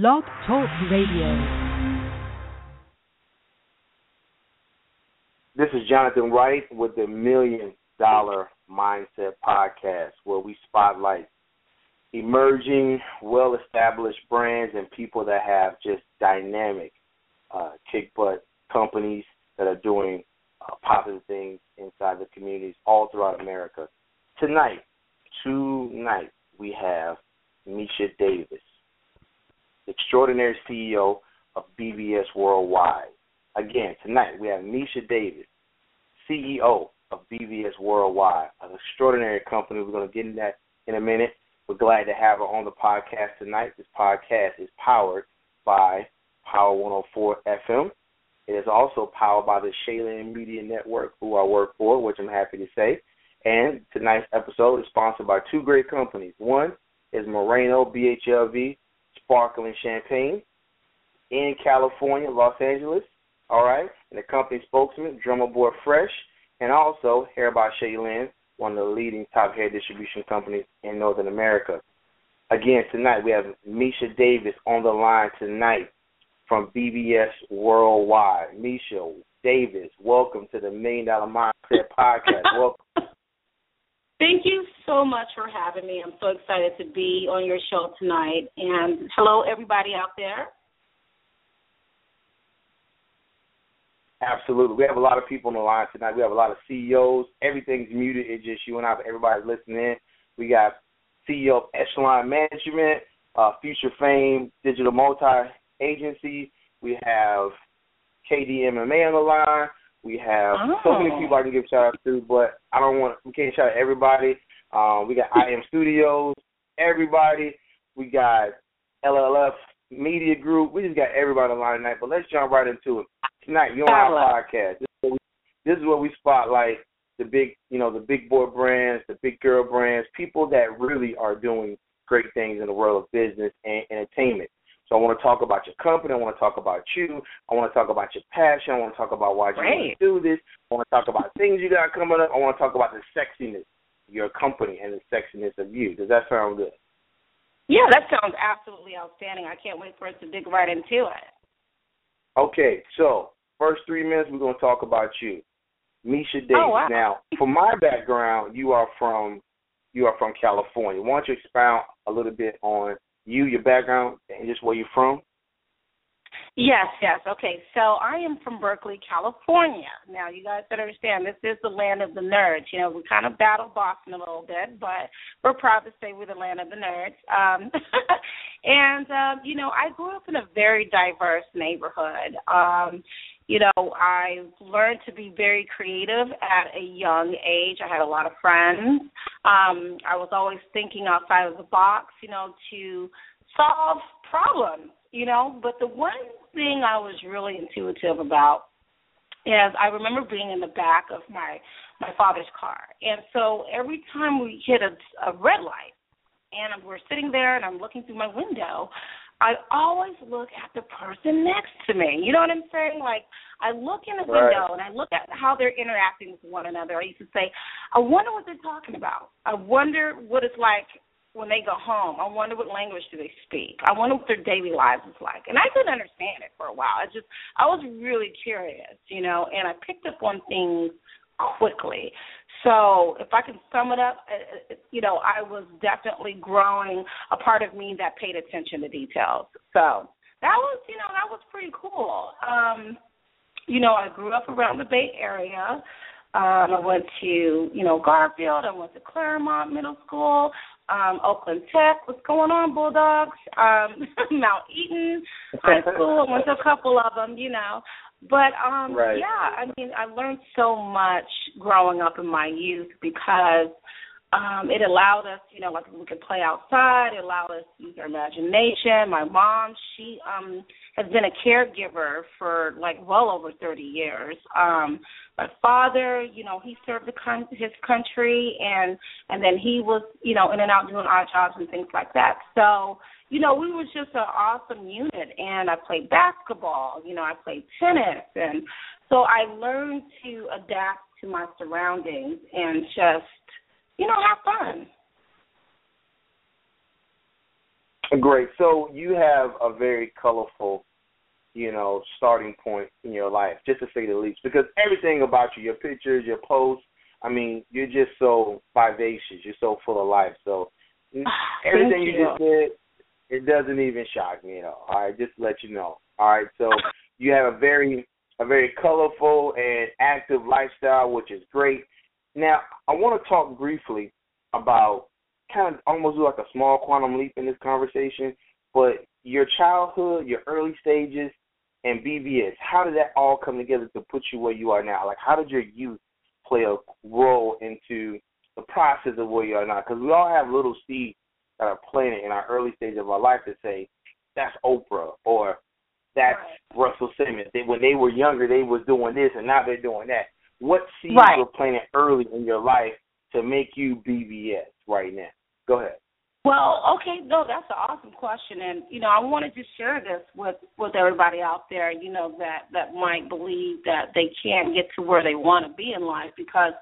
Blog Talk Radio. This is Jonathan Wright with the Million Dollar Mindset Podcast, where we spotlight emerging, well established brands and people that have just dynamic, uh, kick butt companies that are doing uh, positive things inside the communities all throughout America. Tonight, tonight, we have Misha Davis, extraordinary CEO of BVS Worldwide. Again, tonight we have Nisha Davis, CEO of BVS Worldwide, an extraordinary company. We're going to get into that in a minute. We're glad to have her on the podcast tonight. This podcast is powered by Power 104 FM. It is also powered by the Shaylin Media Network, who I work for, which I'm happy to say. And tonight's episode is sponsored by two great companies. One is Moreno BHLV Sparkling Champagne in California, Los Angeles. All right, and the company spokesman, Drummer Boy Fresh, and also Hair by Shaylin, one of the leading top hair distribution companies in Northern America. Again, tonight we have Misha Davis on the line tonight from BVS Worldwide. Misha Davis, welcome to the Million Dollar Mindset Podcast. welcome. Thank you so much for having me. I'm so excited to be on your show tonight. And hello, everybody out there. Absolutely. We have a lot of people on the line tonight. We have a lot of CEOs. Everything's muted. It's just you and I, but everybody's listening. We got CEO of Echelon Management, uh, Future Fame Digital Multi Agency. We have KDMMA on the line. We have oh. so many people I can give shout outs to, but I don't want we can't shout out everybody. Um, we got IM Studios, everybody. We got LLF Media Group. We just got everybody on the line tonight. But let's jump right into it. Tonight, you're on our podcast. This is, we, this is what we spotlight the big, you know, the big boy brands, the big girl brands, people that really are doing great things in the world of business and entertainment. So I want to talk about your company. I want to talk about you. I want to talk about your passion. I want to talk about why you want to do this. I want to talk about things you got coming up. I want to talk about the sexiness of your company and the sexiness of you. Does that sound good? Yeah, that sounds absolutely outstanding. I can't wait for us to dig right into it. Okay, so first three minutes we're going to talk about you, Misha oh, Davis. Oh, wow. Now, for my background, you are from you are from California. Why don't you expound a little bit on you, your background, and just where you're from? Yes, yes. Okay, so I am from Berkeley, California. Now, you guys gotta understand, this is the land of the nerds. You know, we kind of battle Boston a little bit, but we're proud to say we're the land of the nerds. Um, and, um, you know, I grew up in a very diverse neighborhood. Um, you know, I learned to be very creative at a young age. I had a lot of friends. Um, I was always thinking outside of the box, you know, to solve problems, you know. But the one thing I was really intuitive about is I remember being in the back of my my father's car, and so every time we hit a, a red light, and we're sitting there, and I'm looking through my window, I always look at the person next to me. You know what I'm saying? Like I look in the window and I look at how they're interacting with one another. I used to say, I wonder what they're talking about. I wonder what it's like when they go home. I wonder what language do they speak. I wonder what their daily lives is like. And I couldn't understand it for a while. I just I was really curious, you know, and I picked up on things quickly. So if I can sum it up, uh, uh, you know, I was definitely growing a part of me that paid attention to details. So that was, you know, that was pretty cool. Um, you know, I grew up around the Bay Area. Um, I went to, you know, Garfield. I went to Claremont Middle School, um, Oakland Tech. What's going on, Bulldogs? Um, Mount Eden High School. I went to a couple of them, you know. But um right. yeah, I mean I learned so much growing up in my youth because um it allowed us, you know, like we could play outside, it allowed us to use our imagination. My mom, she um has been a caregiver for like well over 30 years. Um my father, you know, he served the con- his country and and then he was, you know, in and out doing odd jobs and things like that. So you know, we was just an awesome unit. And I played basketball, you know, I played tennis. And so I learned to adapt to my surroundings and just, you know, have fun. Great. So you have a very colorful, you know, starting point in your life, just to say the least. Because everything about you, your pictures, your posts, I mean, you're just so vivacious. You're so full of life. So everything you. you just did, it doesn't even shock me at all. All right, just to let you know. All right, so you have a very a very colorful and active lifestyle, which is great. Now, I want to talk briefly about kind of almost like a small quantum leap in this conversation, but your childhood, your early stages, and BVS, how did that all come together to put you where you are now? Like, how did your youth play a role into the process of where you are now? Because we all have little seeds that are planted in our early stage of our life to say, that's Oprah or that's right. Russell Simmons. They, when they were younger, they was doing this, and now they're doing that. What seeds right. were planted early in your life to make you BVS right now? Go ahead. Well, okay, no, that's an awesome question, and you know, I wanted to share this with with everybody out there. You know that that might believe that they can't get to where they want to be in life because,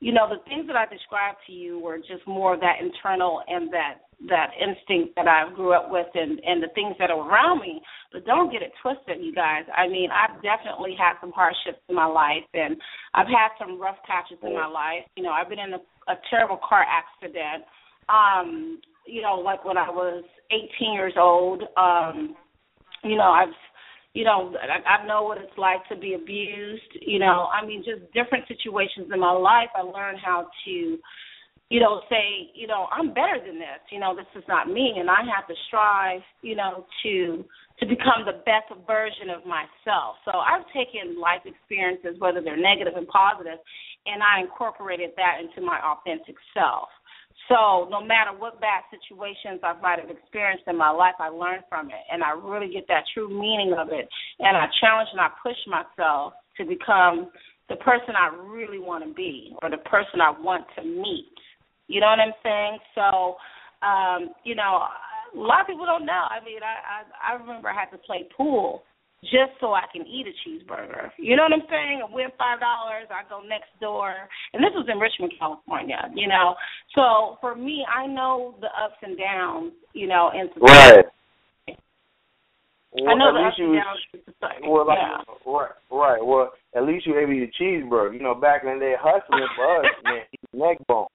you know, the things that I described to you were just more of that internal and that that instinct that I grew up with and and the things that are around me. But don't get it twisted, you guys. I mean, I've definitely had some hardships in my life, and I've had some rough patches in my life. You know, I've been in a, a terrible car accident um, you know, like when I was 18 years old, um, you know, I've you know, I, I know what it's like to be abused. You know, I mean, just different situations in my life. I learned how to, you know, say, you know, I'm better than this. You know, this is not me, and I have to strive, you know, to to become the best version of myself. So I've taken life experiences, whether they're negative and positive, and I incorporated that into my authentic self. So no matter what bad situations I might have experienced in my life, I learn from it, and I really get that true meaning of it. And I challenge and I push myself to become the person I really want to be, or the person I want to meet. You know what I'm saying? So, um, you know, a lot of people don't know. I mean, I I, I remember I had to play pool just so I can eat a cheeseburger. You know what I'm saying? I win five dollars, I go next door. And this was in Richmond, California, you know. So for me, I know the ups and downs, you know, and Right. Well, I know the ups and downs society. Well, like, yeah. right, right. Well, at least you able to eat a cheeseburger. You know, back in the day, hustling for us man, neck bones.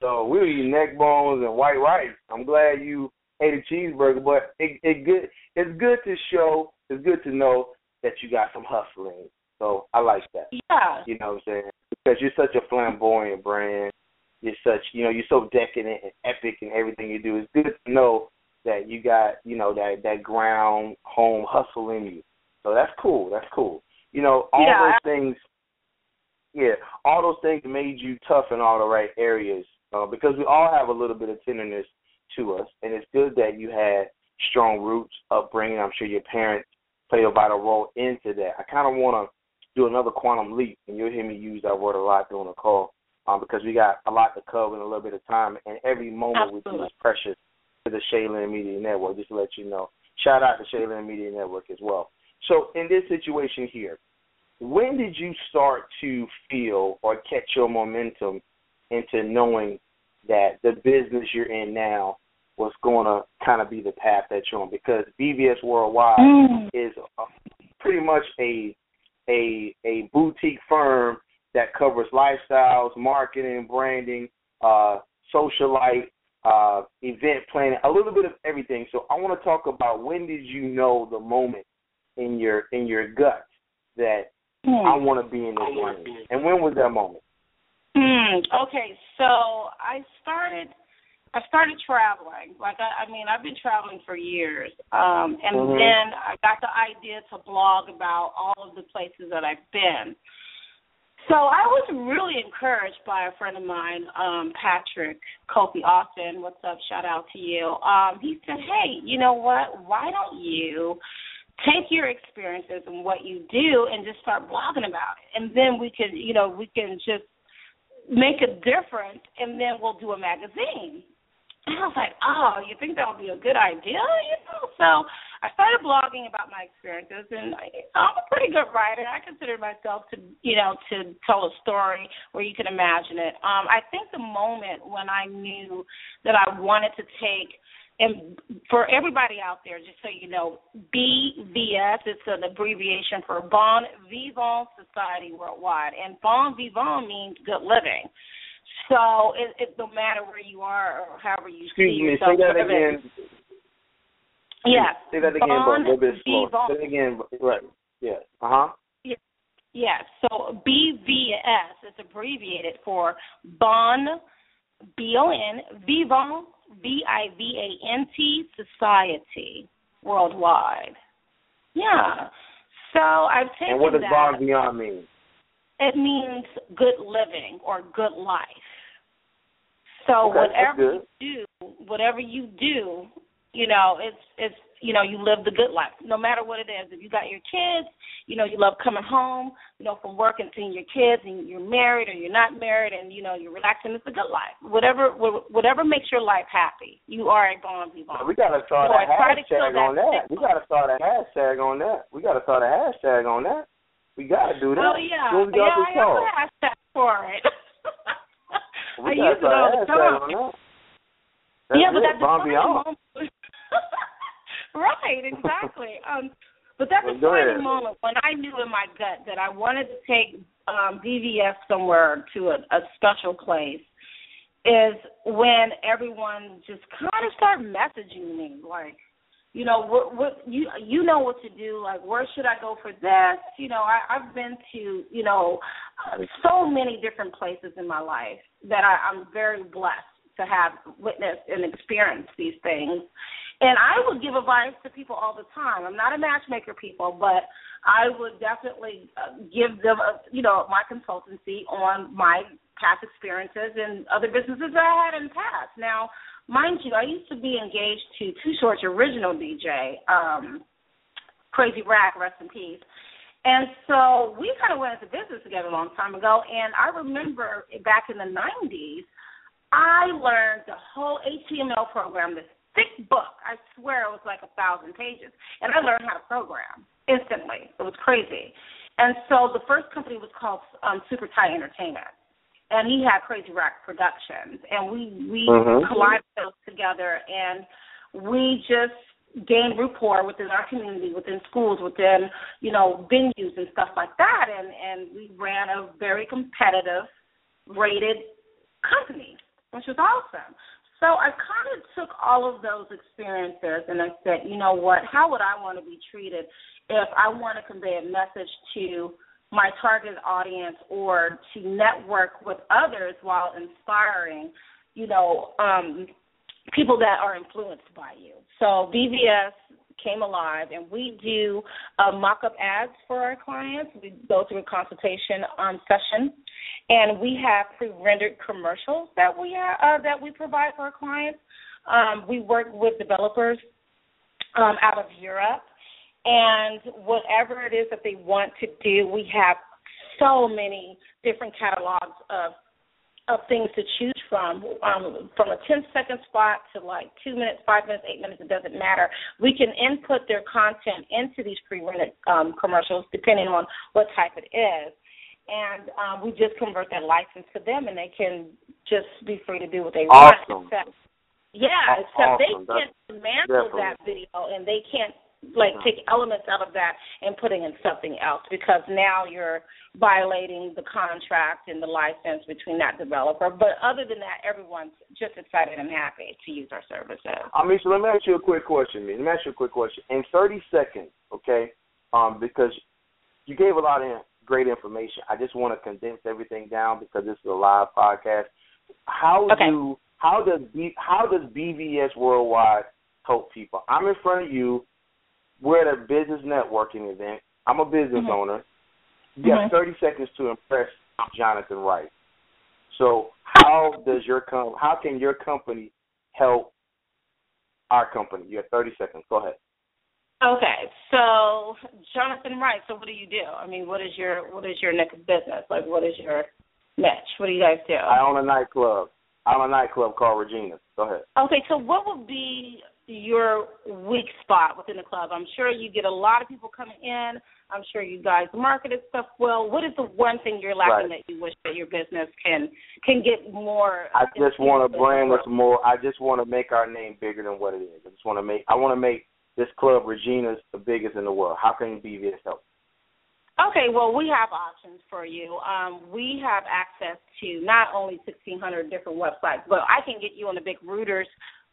So we were eating neck bones and white rice. I'm glad you ate a cheeseburger, but it, it good. It's good to show it's good to know that you got some hustling. So I like that. Yeah. You know what I'm saying? Because you're such a flamboyant brand. You're such, you know, you're so decadent and epic in everything you do. It's good to know that you got, you know, that that ground home hustle in you. So that's cool. That's cool. You know, all yeah. those things. Yeah, all those things made you tough in all the right areas uh, because we all have a little bit of tenderness to us, and it's good that you had strong roots, upbringing. I'm sure your parents play a vital role into that. I kind of want to do another quantum leap, and you'll hear me use that word a lot during the call um, because we got a lot to cover in a little bit of time, and every moment Absolutely. with you is precious to the Shaylin Media Network, just to let you know. Shout out to Shaylin Media Network as well. So in this situation here, when did you start to feel or catch your momentum into knowing that the business you're in now was going to kind of be the path that you're on because BVS Worldwide mm. is pretty much a a a boutique firm that covers lifestyles, marketing, branding, uh, socialite, uh, event planning, a little bit of everything. So I want to talk about when did you know the moment in your in your gut that mm. I want to be in this lane, and when was that moment? Mm. Okay, so I started I started traveling. Like I, I mean, I've been traveling for years, um, and mm-hmm. then I got the idea to blog about all of the places that I've been. So I was really encouraged by a friend of mine, um, Patrick Kofi Austin. What's up? Shout out to you. Um, he said, "Hey, you know what? Why don't you?" take your experiences and what you do and just start blogging about it and then we can you know we can just make a difference and then we'll do a magazine and I was like, oh, you think that would be a good idea? You know, so I started blogging about my experiences, and I'm a pretty good writer. I consider myself to, you know, to tell a story where you can imagine it. Um, I think the moment when I knew that I wanted to take and for everybody out there, just so you know, BVS it's an abbreviation for Bon Vivant Society Worldwide, and Bon Vivant means good living. So it, it no matter where you are or however you Excuse see me, yourself. say that again. Yeah. Say that again, but a little bit slow. Say it again, right. Yeah. Uh huh. Yes. So BVS is abbreviated for Bon B O N Vivant V I V A N T Society worldwide. Yeah. So I've taken And what does that. Bon Vivant mean? It means good living or good life. So Okay, whatever you do, whatever you do, you know, it's it's you know, you live the good life, no matter what it is. If you got your kids, you know, you love coming home, you know, from work and seeing your kids, and you're married or you're not married, and you know, you're relaxing. It's a good life. Whatever whatever makes your life happy, you are a bon vivant. We gotta start So a I try to kill hashtag on that that. We gotta start a hashtag on that. We gotta start a hashtag on that. We gotta do that. Oh yeah, we yeah, I have a hashtag for it. We I use it all the time. Yeah, but it. that's a Beyond. moment. right, exactly. um, but that's Well, a ahead. moment when I knew in my gut that I wanted to take um, BVS somewhere to a, a special place. Is when everyone just kind of started messaging me like, you know, what, what you you know what to do. Like, where should I go for this? You know, I, I've been to you know uh, so many different places in my life that I, I'm very blessed to have witnessed and experienced these things. And I would give advice to people all the time. I'm not a matchmaker, people, but I would definitely uh, give them, a, you know, my consultancy on my past experiences and other businesses that I had in the past. Now, mind you, I used to be engaged to Too Short's original DJ, um, Crazy Rack, rest in peace. And so we kind of went into business together a long time ago. And I remember back in the 90s, I learned the whole HTML program, this thick book. I swear it was like a thousand pages. And I learned how to program instantly. It was crazy. And so the first company was called um, Super Tie Entertainment. And he had Crazy Rack Productions. And we, we Mhm. collided those together. And we just gained rapport within our community, within schools, within, you know, venues and stuff like that. And, and we ran a very competitive, rated company, which was awesome. So I kind of took all of those experiences and I said, you know what, how would I want to be treated if I want to convey a message to my target audience or to network with others while inspiring, you know, um, people that are influenced by you. So BVS came alive and we do uh, mock-up ads for our clients. We go through a consultation um, session and we have pre-rendered commercials that we have, uh, that we provide for our clients. Um, we work with developers um, out of Europe, and whatever it is that they want to do, we have so many different catalogs of of things to choose from, um, from a 10 second spot to like two minutes, five minutes, eight minutes, it doesn't matter. We can input their content into these pre-rendered um, commercials depending on what type it is and um, we just convert that license to them, and they can just be free to do what they Awesome. want. Except, yeah, except they awesome. That's- can't dismantle that video, and they can't like take elements out of that and putting in something else because now you're violating the contract and the license between that developer. But other than that, everyone's just excited and happy to use our services. Amisha, let me ask you a quick question. Let me ask you a quick question. In 30 seconds, okay, um, because you gave a lot of great information. I just want to condense everything down because this is a live podcast. How Okay. do how does B, how does BVS Worldwide help people? I'm in front of you. We're at a business networking event. I'm a business Mhm. owner. You have Mhm. 30 seconds to impress Jonathan Wright. So how does your com- how can your company help our company? You have 30 seconds. Go ahead. Okay, so Jonathan Wright. So what do you do? I mean, what is your what is your next business? Like, what is your niche? What do you guys do? I own a nightclub. I own a nightclub called Regina. Go ahead. Okay, so what would be your weak spot within the club? I'm sure you get a lot of people coming in. I'm sure you guys market stuff well. What is the one thing you're lacking right. that you wish that your business can can get more? I just want to brand that's more. I just want to make our name bigger than what it is. I just want to make. I want to make this club Regina's the biggest in the world. How can BVS help? Okay, well, we have options for you. Um, we have access to not only 1,600 different websites, but I can get you on the big Reuters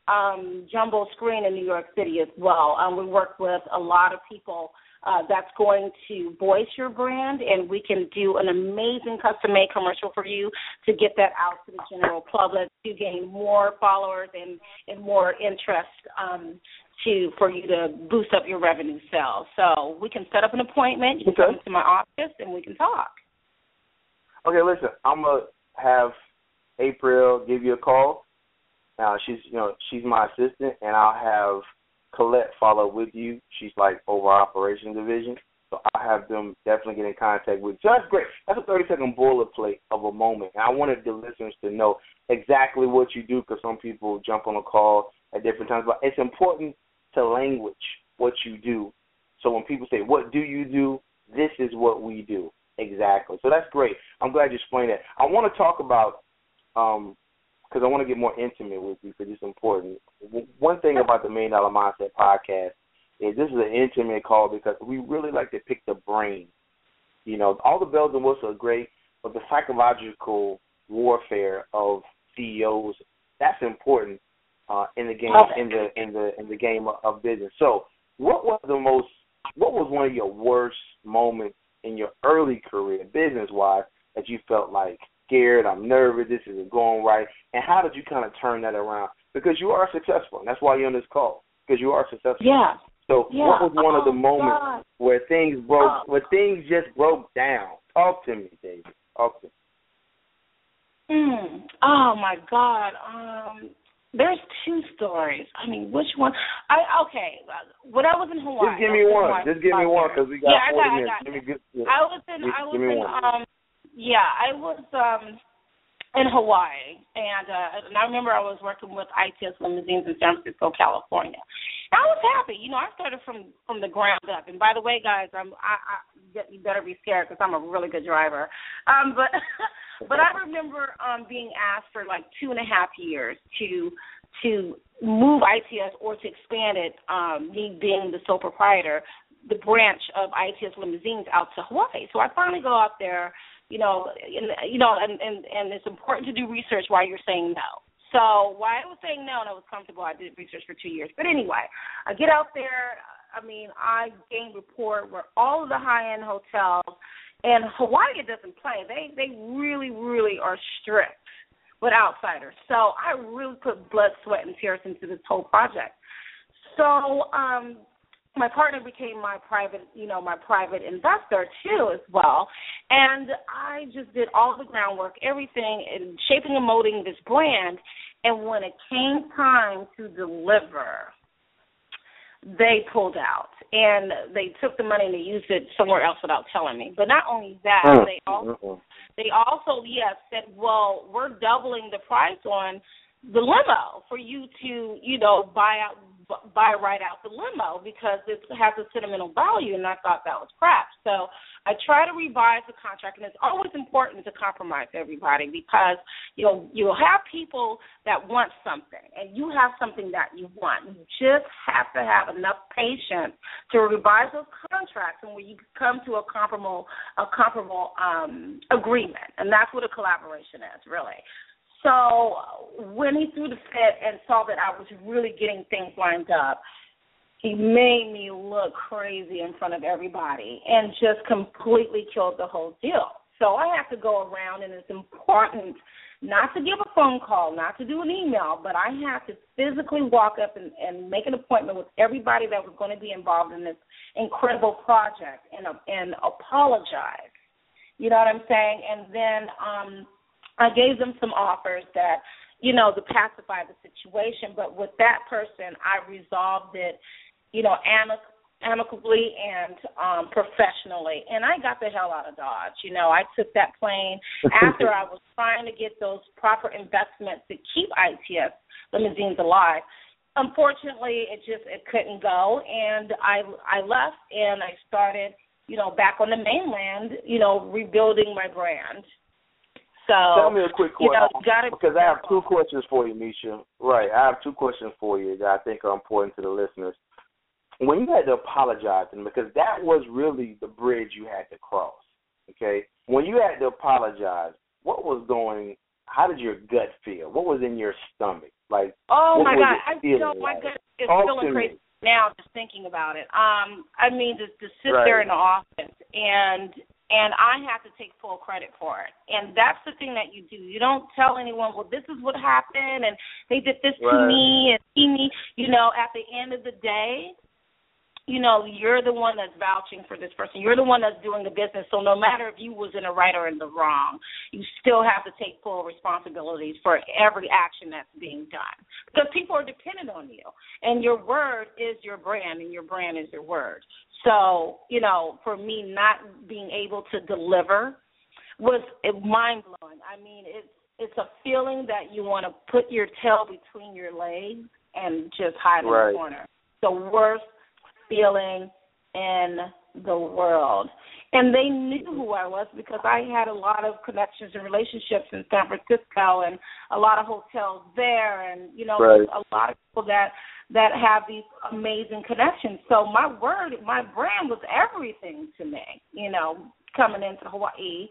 um, jumbo screen in New York City as well. Um, we work with a lot of people uh, that's going to voice your brand, and we can do an amazing custom made commercial for you to get that out to the general public to gain more followers and, and more interest um, to for you to boost up your revenue sales. So we can set up an appointment. You can okay. come to my office and we can talk. Okay, listen, I'm gonna have April give you a call. Now she's you know she's my assistant, and I'll have Colette follow with you. She's like over operations division. So I'll have them definitely get in contact with you. So that's great. That's a 30 second boilerplate of a moment. And I wanted the listeners to know exactly what you do because some people jump on a call at different times. But it's important to language what you do. So when people say, What do you do? This is what we do. Exactly. So that's great. I'm glad you explained that. I want to talk about um, because I want to get more intimate with you because it's important. One thing about the Million Dollar Mindset podcast is this is an intimate call because we really like to pick the brain. You know, all the bells and whistles are great, but the psychological warfare of CEOs that's important uh, in the game okay. in the in the in the game of business. So, what was the most? What was one of your worst moments in your early career, business wise, that you felt like scared, I'm nervous, this isn't going right. And how did you kind of turn that around? Because you are successful, and that's why you're on this call. Because you are successful. Yeah. So yeah. what was one oh, of the moments God. where things broke oh. where things just broke down? Talk to me, David. Talk to me. Mm. Oh my God. Um there's two stories. I mean, which one? I okay. When I was in Hawaii, just give me one. Hawaii, just give me one because we got yeah, 40 I got, minutes. I got, Give me yeah. I was in. I was in. One. Um, yeah, I was um in Hawaii, and uh, and I remember I was working with ITS Limousines in San Francisco, California. And I was happy, you know. I started from from the ground up. And by the way, guys, I'm I, I you better be scared because I'm a really good driver. Um, but but I remember um being asked for like two and a half years to to move ITS or to expand it. Um, me being the sole proprietor, the branch of ITS Limousines out to Hawaii. So I finally go out there you know, and, you know, and, and and it's important to do research while you're saying no. So while I was saying no and I was comfortable, I did research for two years. But anyway, I get out there. I mean, I gain rapport where all of the high end hotels and Hawaii doesn't play. They they really really are strict with outsiders. So I really put blood, sweat, and tears into this whole project. So um, my partner became my private, you know, my private investor too as well. And I just did all the groundwork, everything in shaping and molding this brand. And when it came time to deliver, they pulled out and they took the money and they used it somewhere else without telling me. But not only that, mm. they also they also yes said, well, we're doubling the price on the limo for you to you know buy out buy right out the limo because it has a sentimental value, and I thought that was crap. So I try to revise the contract, and it's always important to compromise everybody because you know you'll have people that want something, and you have something that you want. You just have to have enough patience to revise those contracts, and where you come to a comparable a comparable um, agreement, and that's what a collaboration is, really. So when he threw the fit and saw that I was really getting things lined up, he made me look crazy in front of everybody and just completely killed the whole deal. So I have to go around, and it's important not to give a phone call, not to do an email, but I have to physically walk up and, and make an appointment with everybody that was going to be involved in this incredible project and and apologize. You know what I'm saying? And then um I gave them some offers that, you know, to pacify the situation. But with that person, I resolved it, you know, amic- amicably and um professionally and I got the hell out of Dodge. You know, I took that plane after I was trying to get those proper investments to keep ITS limousines alive. unfortunately, it just it couldn't go, and I I left and I started, you know, back on the mainland, you know, rebuilding my brand. So tell me a quick question, you know, gotta, because I have two questions for you, Misha. Right, I have two questions for you that I think are important to the listeners. When you had to apologize them, because that was really the bridge you had to cross. Okay, when you had to apologize, what was going? How did your gut feel? What was in your stomach? Like, oh my god, I feel my like? gut is Talk feeling crazy me. now just thinking about it. Um, I mean, to, to sit right. there in the office and and I have to take full credit for it. And that's the thing that you do. You don't tell anyone, well, this is what happened, and they did this right. to me, and he me. You know, at the end of the day, you know, you're the one that's vouching for this person. You're the one that's doing the business. So no matter if you was in the right or in the wrong, you still have to take full responsibilities for every action that's being done. Because people are dependent on you. And your word is your brand and your brand is your word. So, you know, for me not being able to deliver was mind blowing. I mean, it's it's a feeling that you want to put your tail between your legs and just hide right. in the corner. The worst feeling in the world. And they knew who I was because I had a lot of connections and relationships in San Francisco and a lot of hotels there and you know right. a lot of people that that have these amazing connections. So my word, my brand was everything to me, you know, coming into Hawaii.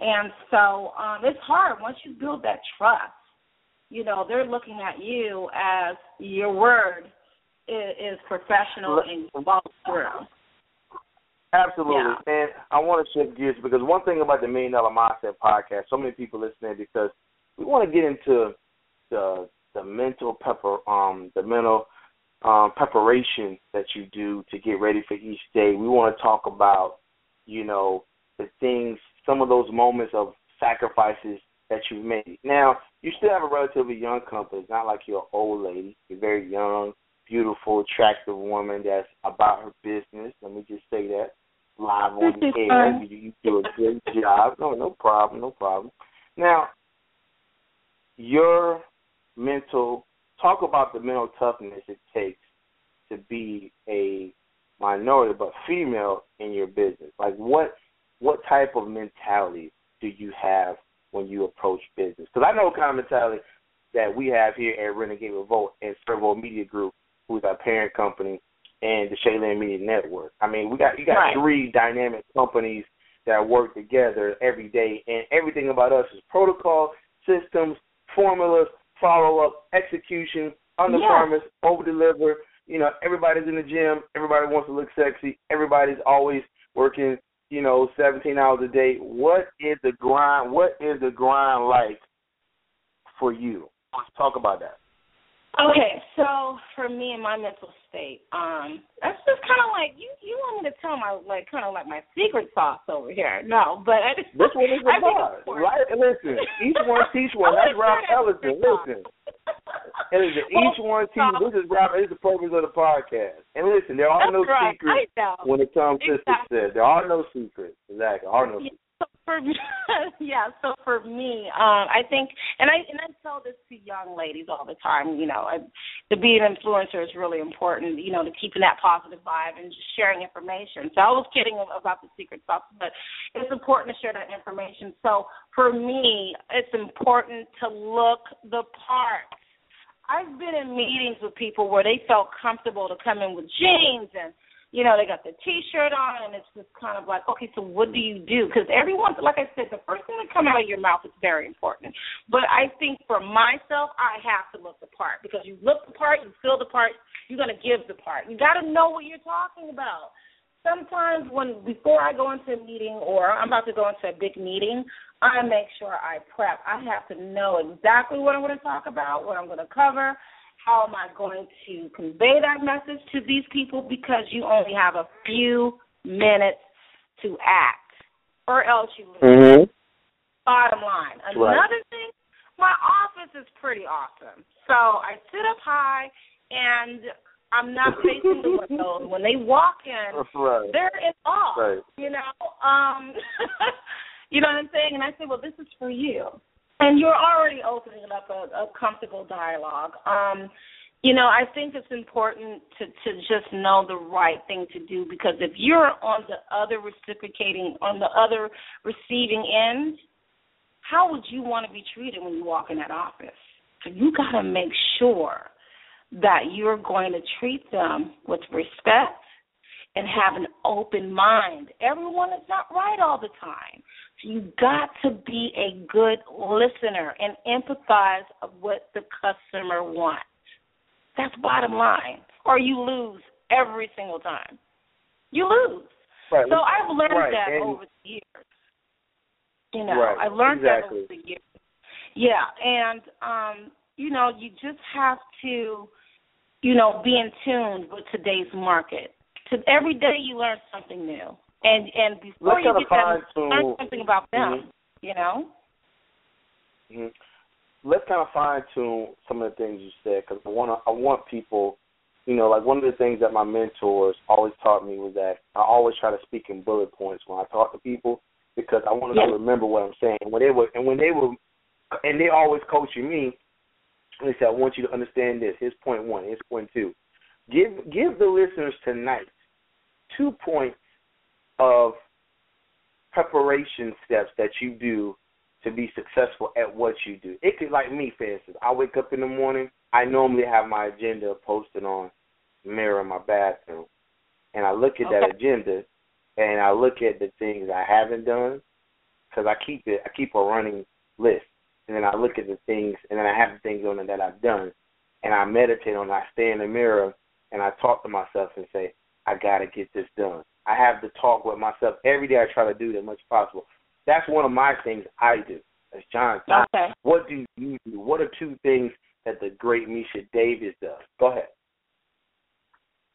And so um it's hard once you build that trust. You know, they're looking at you as your word is, is professional and follows through. Absolutely. Yeah. And I want to shift gears because one thing about the Million Dollar Mindset podcast, so many people listening because we want to get into the the mental pepper um the mental um preparation that you do to get ready for each day. We want to talk about, you know, the things some of those moments of sacrifices that you've made. Now, you still have a relatively young company. It's not like you're an old lady. You're very young beautiful, attractive woman that's about her business. Let me just say that live on the air. You, you do a great job. No, no problem, no problem. Now, your mental talk about the mental toughness it takes to be a minority but female in your business. Like what what type of mentality do you have when you approach business? Because I know kind of mentality that we have here at Renegade Revolt and Servo Media Group who's our parent company, and the Shaylin Media Network. I mean, we got you got right. three dynamic companies that work together every day, and everything about us is protocol, systems, formulas, follow up, execution, under promise, over deliver. You know, everybody's in the gym. Everybody wants to look sexy. Everybody's always working. You know, 17 hours a day. What is the grind? What is the grind like for you? Let's talk about that. Okay, so for me and my mental state, um, that's just kind of like you. You want me to tell my like kind of like my secret sauce over here? No, but I just, this one is I about right. Listen, each one teach one. That's Rob Ellison. Listen, listen, each one teach. This is Rob. This is the purpose of the podcast. And listen, there are that's no right. secrets when it comes to exactly. success. There are no secrets. Exactly, there are no. Secrets. So for yeah. So for me, um, I think, and I and I tell this to young ladies all the time. You know, I, to be an influencer is really important. You know, to keeping that positive vibe and just sharing information. So I was kidding about the secret sauce, but it's important to share that information. So for me, it's important to look the part. I've been in meetings with people where they felt comfortable to come in with jeans and you know, they got the T-shirt on, and it's just kind of like, okay, so what do you do? Because everyone, like I said, the first thing that comes out of your mouth is very important. But I think for myself, I have to look the part because you look the part, you feel the part, you're gonna give the part. You got to know what you're talking about. Sometimes when before I go into a meeting or I'm about to go into a big meeting, I make sure I prep. I have to know exactly what I'm going to talk about, what I'm going to cover how am I going to convey that message to these people because you only have a few minutes to act, or else you lose. Mm-hmm. Bottom line. Right. Another thing, my office is pretty awesome. So I sit up high and I'm not facing the windows. When they walk in, right. they're in awe. Right. You know, um, you know what I'm saying? And I say, well, this is for you and you're already opening up a, a comfortable dialogue. Um, You know, I think it's important to to just know the right thing to do because if you're on the other reciprocating on the other receiving end, how would you want to be treated when you walk in that office? So you got to make sure that you're going to treat them with respect and have an open mind. Everyone is not right all the time. You got to be a good listener and empathize of what the customer wants. That's bottom line. Or you lose every single time. You lose. Right. So I've learned right. that and, over the years. You know, right. I learned exactly. that over the years. Yeah, and um, you know, you just have to, you know, be in tune with today's market. To every day you learn something new. And and before Let's you get them, fine learn something about them, mm-hmm. you know? Mm-hmm. Let's kind of fine tune some of the things you said because I want to. I want people, you know, like one of the things that my mentors always taught me was that I always try to speak in bullet points when I talk to people because I want them Yeah. to remember what I'm saying. When they were and when they were, and they always coaching me. They said, "I want you to understand this. Here's point one. Here's point two. Give give the listeners tonight two points of preparation steps that you do to be successful at what you do. It could like me, for instance. I wake up in the morning. I normally have my agenda posted on mirror in my bathroom, and I look at that agenda, and I look at the things I haven't done, because I keep it. I keep a running list, and then I look at the things, and then I have the things on it that I've done, and I meditate on. it. I stay in the mirror, and I talk to myself and say, I got to get this done. I have to talk with myself every day. I try to do that as much as possible. That's one of my things I do. As John, John, Okay. what do you do? What are two things that the great Misha Davis does? Go ahead.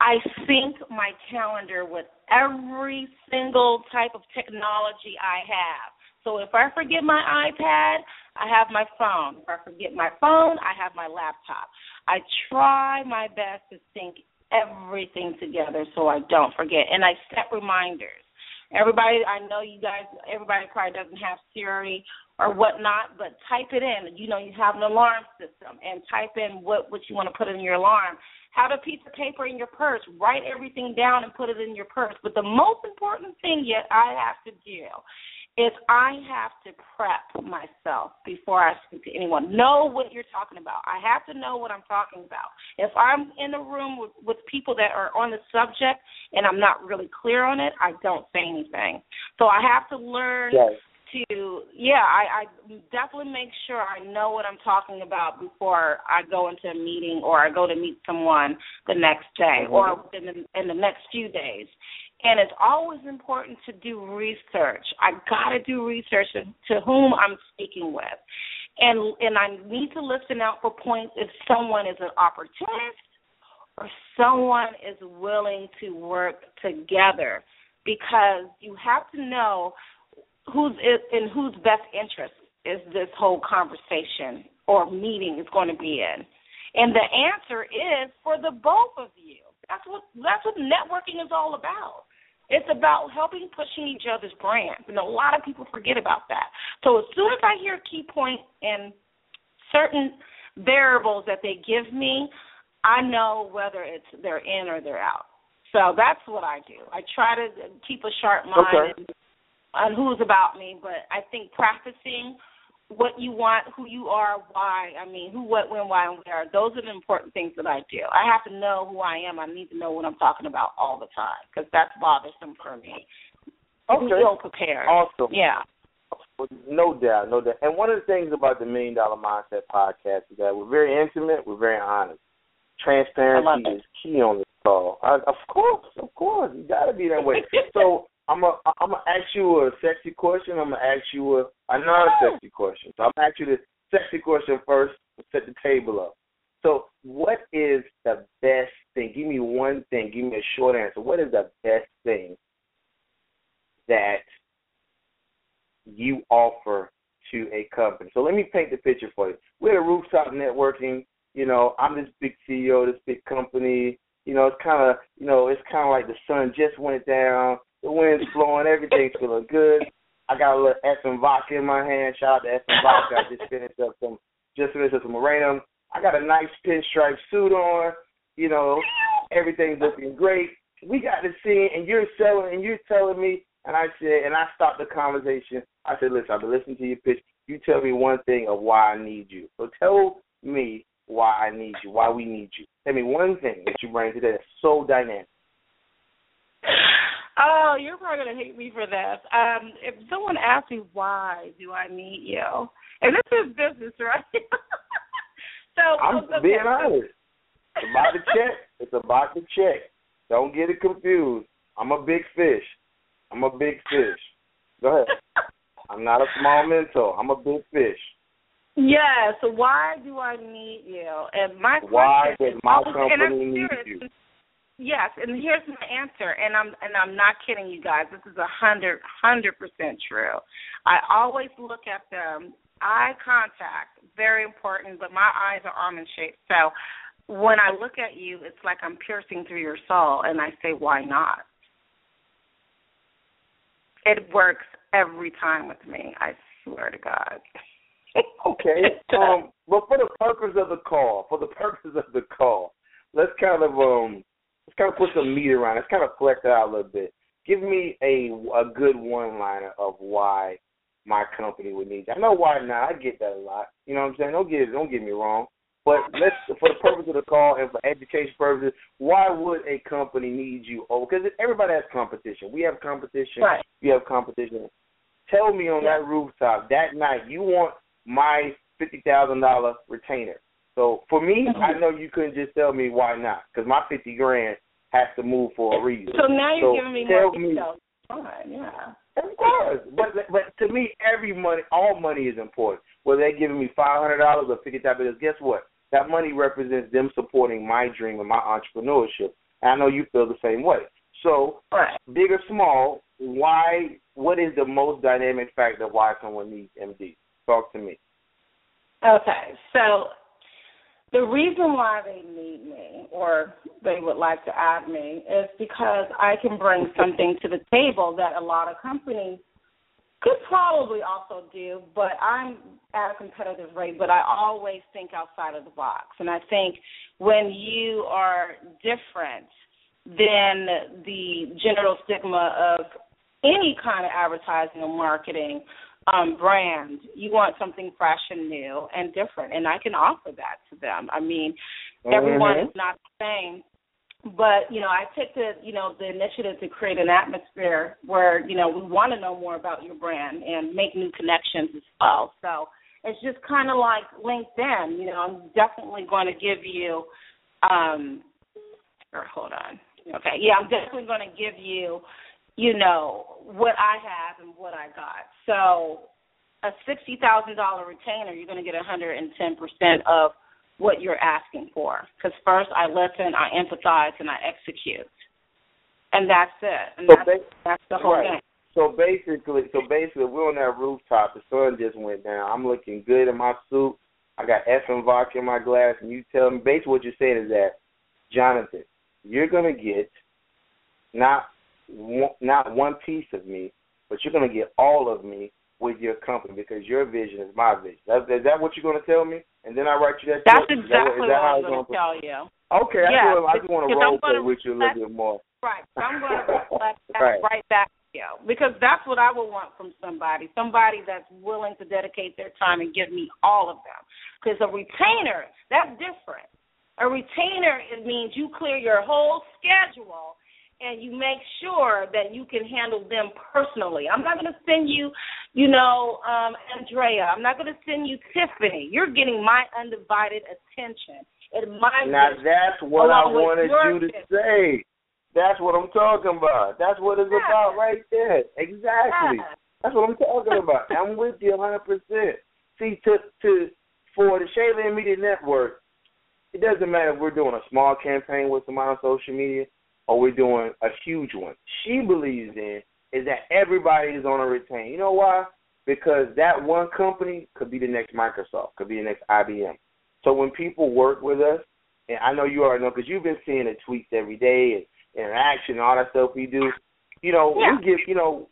I sync my calendar with every single type of technology I have. So if I forget my iPad, I have my phone. If I forget my phone, I have my laptop. I try my best to sync everything together so I don't forget. And I set reminders. Everybody, I know you guys, everybody probably doesn't have Siri or whatnot, but type it in. You know, you have an alarm system and type in what, what you want to put in your alarm. Have a piece of paper in your purse. Write everything down and put it in your purse. But the most important thing yet I have to do is I have to prep myself before I speak to anyone. Know what you're talking about. I have to know what I'm talking about. If I'm in a room with, with people that are on the subject and I'm not really clear on it, I don't say anything. So I have to learn Yes. to yeah, I, I definitely make sure I know what I'm talking about before I go into a meeting or I go to meet someone the next day Mhm. or in the, in the next few days. And it's always important to do research. I got to do research to, whom I'm speaking with, and and I need to listen out for points if someone is an opportunist or someone is willing to work together, because you have to know who's in whose best interest is this whole conversation or meeting is going to be in. And the answer is for the both of you. That's what that's what networking is all about. It's about helping pushing each other's brands, and a lot of people forget about that. So as soon as I hear key points and certain variables that they give me, I know whether it's they're in or they're out. So that's what I do. I try to keep a sharp mind Okay. on who's about me, but I think practicing what you want, who you are, why. I mean, who, what, when, why, and where. Those are the important things that I do. I have to know who I am. I need to know what I'm talking about all the time because that's bothersome for me. Okay. Ill prepared. Awesome. Yeah. No doubt, no doubt. And one of the things about the Million Dollar Mindset podcast is that we're very intimate, we're very honest. Transparency is key on this call. I, of course, of course, you got to be that way. so I'm a, I'm gonna ask you a sexy question. I'm gonna ask you a, a non-sexy question. So I'm gonna ask you the sexy question first. to Set the table up. So, what is the best thing? Give me one thing. Give me a short answer. What is the best thing that you offer to a company? So let me paint the picture for you. We're at a Rooftop Networking. You know, I'm this big CEO, this big company. You know, it's kind of, you know, it's kind of like the sun just went down, the wind's blowing, everything's feeling good. I got a little Effen vodka in my hand. Shout out to Effen vodka. I just finished up some, just finished up some Moraine. I got a nice pinstripe suit on. You know, everything's looking great. We got to see, and you're selling, and you're telling me, and I said, and I stopped the conversation. I said, listen, I've been listening to your pitch. You tell me one thing of why I need you. So tell me why I need you, why we need you. Tell me one thing that you bring today that's so dynamic. Oh, you're probably gonna hate me for this. Um, if someone asks me why do I need you, and this is business, right? so I'm okay. being honest. It's about the check. It's about the check. Don't get it confused. I'm a big fish. I'm a big fish. Go ahead. I'm not a small mentor. I'm a big fish. Yeah, so why do I need you? And my why question does my company need you? Yes, and here's my answer, and I'm and I'm not kidding you guys. This is a hundred hundred percent true. I always look at them eye contact, very important, but my eyes are almond shaped. So when I look at you, it's like I'm piercing through your soul, and I say, why not? It works every time with me. I swear to God. okay. Um, but for the purpose of the call, for the purpose of the call, let's kind of um let's kind of put some meat around. Let's kind of flex it out a little bit. Give me a a good one liner of why my company would need you. I know why not. I get that a lot. You know what I'm saying? Don't get don't get me wrong. But let's for the purpose of the call and for education purposes, why would a company need you? Oh, because everybody has competition. We have competition. Right. You have competition. Tell me on yeah. that rooftop that night you want my fifty thousand dollar retainer. So for me. I know you couldn't just tell me why not, because my fifty grand has to move for a reason. So now you're so giving me more details. Fine, yeah. Of course, but but to me, every money, all money is important. Whether they're giving me five hundred dollars or fifty thousand dollars, guess what? That money represents them supporting my dream and my entrepreneurship. And I know you feel the same way. So, right. big or small, why? What is the most dynamic factor why someone needs MD? Talk to me. Okay, so the reason why they need me or they would like to add me is because I can bring something to the table that a lot of companies could probably also do, but I'm at a competitive rate, but I always think outside of the box. And I think when you are different than the general stigma of any kind of advertising or marketing um, brand, you want something fresh and new and different, and I can offer that to them. I mean, mm-hmm. everyone is not the same, but you know, I took the you know the initiative to create an atmosphere where you know we want to know more about your brand and make new connections as well. So it's just kind of like LinkedIn. You know, I'm definitely going to give you. um or hold on. Okay, yeah, I'm definitely going to give you, you know, what I have and what I got. So a sixty thousand dollar retainer, you're going to get a hundred and ten percent of what you're asking for. Because first I listen, I empathize, and I execute, and that's it. And so that's, that's the whole right. thing. So basically, so basically, we're on that rooftop. The sun just went down. I'm looking good in my suit. I got Effen vodka in my glass, and you tell me basically what you're saying is that, Jonathan, you're gonna get not not one piece of me, but you're gonna get all of me with your company because your vision is my vision. That, is that what you're going to tell me? And then I write you that. That's check? exactly is that, is that what I'm going to tell you. Okay, yeah, I, just, I just want to roll play with you a little bit more. Right, I'm going to reflect that right. right back to you because that's what I would want from somebody. Somebody that's willing to dedicate their time and give me all of them. Because a retainer, that's different. A retainer it means you clear your whole schedule and you make sure that you can handle them personally. I'm not going to send you, you know, um, Andrea. I'm not going to send you Tiffany. You're getting my undivided attention. And my now that's what I wanted you to say. That's what I'm talking about. That's what it's yeah. about right there. Exactly. Yeah. That's what I'm talking about. I'm with you 100. percent See, to to for the Shaylin Media Network, it doesn't matter if we're doing a small campaign with somebody on social media or we're doing a huge one. She believes in is that everybody is on a retain. You know why? Because that one company could be the next Microsoft, could be the next IBM. So when people work with us, and I know you already know because you've been seeing the tweets every day and interaction and all that stuff we do. You know, yeah. we give you know,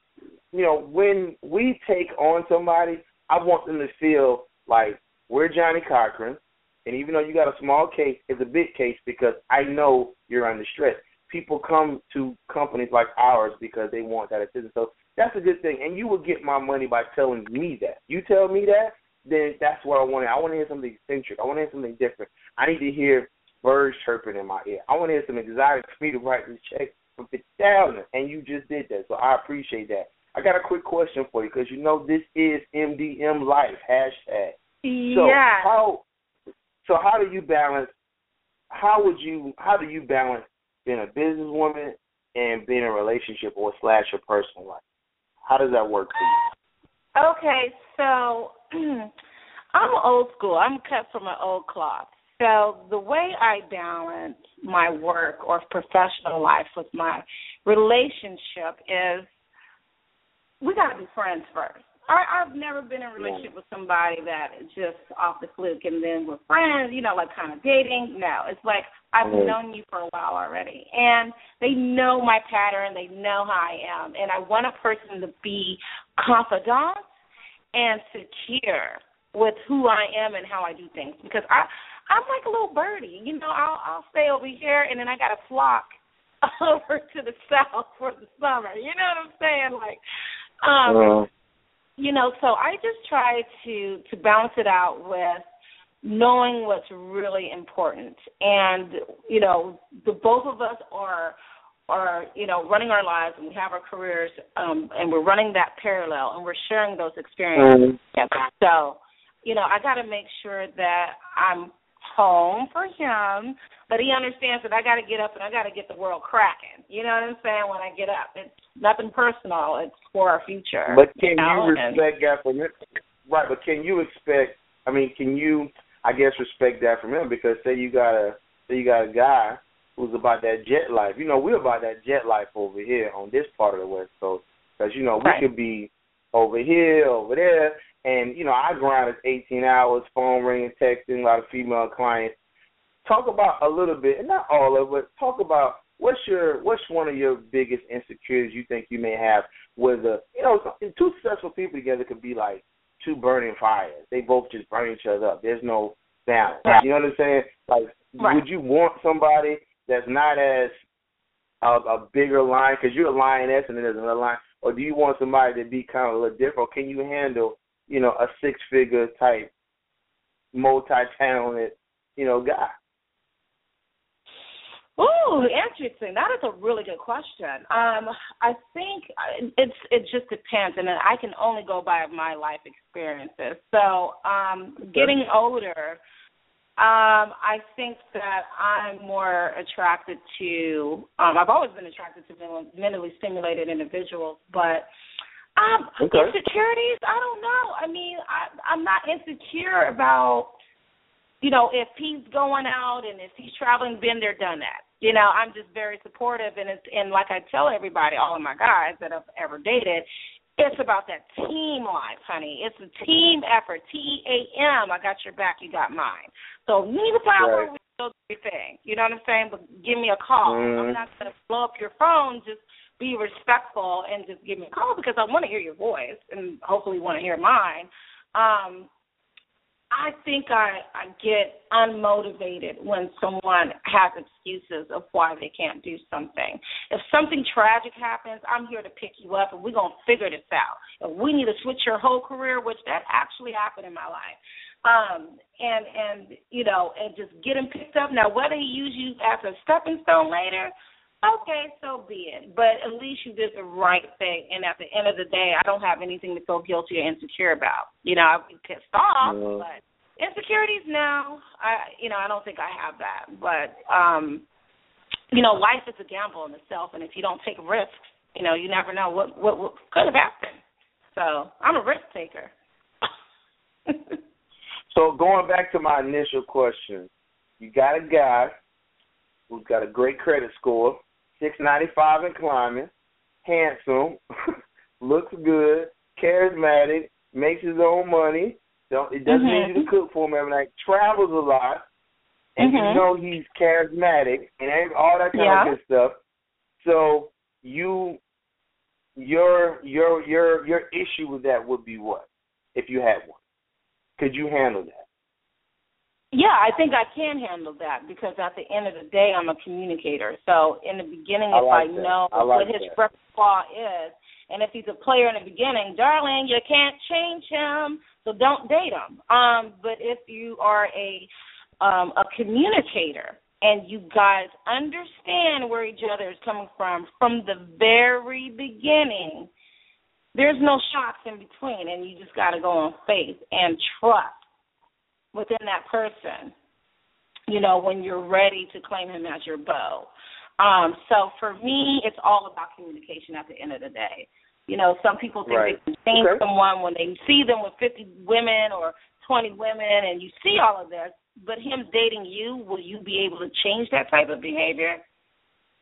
you know when we take on somebody, I want them to feel like we're Johnnie Cochran And even though you got a small case, it's a big case because I know you're under stress. People come to companies like ours because they want that assistance. So that's a good thing. And you will get my money by telling me that. You tell me that, then that's what I want. I want to hear something eccentric. I want to hear something different. I need to hear birds chirping in my ear. I want to hear some exotic for me to write this check for fifty thousand, and you just did that. So I appreciate that. I got a quick question for you because you know this is MDM life hashtag. Yeah. So how so how do you balance? How would you how do you balance being a businesswoman and being in a relationship or slash your personal life? How does that work for you? Okay, so I'm old school. I'm cut from an old cloth. So the way I balance my work or professional life with my relationship is we got to be friends first. I, I've never been in a relationship with somebody that just off the fluke and then we're friends, you know, like kind of dating. No, it's like I've mm-hmm. known you for a while already, and they know my pattern. They know how I am, and I want a person to be confidant and secure with who I am and how I do things because I I'm like a little birdie, you know. I'll I'll stay over here and then I got to flock over to the south for the summer. You know what I'm saying? Like, um, you know, so I just try to to balance it out with knowing what's really important, and you know, the both of us are are you know running our lives and we have our careers um and we're running that parallel and we're sharing those experiences mm-hmm. so you know i got to make sure that i'm home for him but he understands that i got to get up and i got to get the world cracking you know what i'm saying when i get up it's nothing personal. It's for our future. But can you, know? you respect that from him? Right, but can you expect? I mean, can you? I guess respect that from him because say you got a say you got a guy who's about that jet life. You know, we're about that jet life over here on this part of the West Coast because you know we right. could be over here, over there, and you know I grind is 18 hours, phone ringing, texting, a lot of female clients. Talk about a little bit, and not all of it. Talk about what's your what's one of your biggest insecurities you think you may have with a you know two successful people together could be like two burning fires. They both just burn each other up. There's no balance. Right. You know what I'm saying? Like, right. would you want somebody that's not as a, a bigger line because you're a lioness and then there's another line, or do you want somebody to be kind of a little different? Or can you handle you know a six figure type, multi talented you know guy? Oh, interesting. That is a really good question. Um, I think it's it just depends, and I can only go by my life experiences. So, um, getting older, um, I think that I'm more attracted to. Um, I've always been attracted to mentally stimulated individuals, but um, okay. insecurities. I don't know. I mean, I, I'm not insecure about you know, if he's going out and if he's traveling, been there, done that you know, I'm just very supportive, and it's and like I tell everybody, all of my guys that I've ever dated, it's about that team life, honey. It's a team effort. T E A M. I got your back, you got mine. So need to fly right. over with everything. You know what I'm saying? But give me a call. Mm. I'm not gonna blow up your phone. Just be respectful and just give me a call because I want to hear your voice and hopefully want to hear mine. Um, I think I I get unmotivated when someone has excuses of why they can't do something. If something tragic happens, I'm here to pick you up and we're gonna figure this out. If we need to switch your whole career, which that actually happened in my life. Um and and you know, and just get him picked up. Now whether he use you as a stepping stone later, okay, so be it. But at least you did the right thing. And at the end of the day, I don't have anything to feel guilty or insecure about. You know, be pissed off, yeah. but insecurities, no. I, you know, I don't think I have that. But, um, you know, life is a gamble in itself, and if you don't take risks, you know, you never know what what, what could have happened. So I'm a risk taker. so going back to my initial question, you got a guy who's got a great credit score, six ninety five in climbing, handsome, looks good, charismatic, makes his own money. Don't it doesn't mm-hmm. need you to cook for him every night. Travels a lot, and mm-hmm. you know he's charismatic and all that kind yeah. of good stuff. So you, your your your your issue with that would be what if you had one? Could you handle that? Yeah, I think I can handle that because at the end of the day, I'm a communicator. So in the beginning, I if like I that. know I like what his that. repertoire is, and if he's a player in the beginning, darling, you can't change him, so don't date him. Um, but if you are a um, a communicator and you guys understand where each other is coming from from the very beginning, there's no shocks in between, and you just got to go on faith and trust within that person. You know, when you're ready to claim him as your beau. Um, so for me, it's all about communication at the end of the day. You know, some people think Right. they can change Okay. someone when they see them with 50 women or 20 women, and you see all of this. But him dating you, will you be able to change that type of behavior?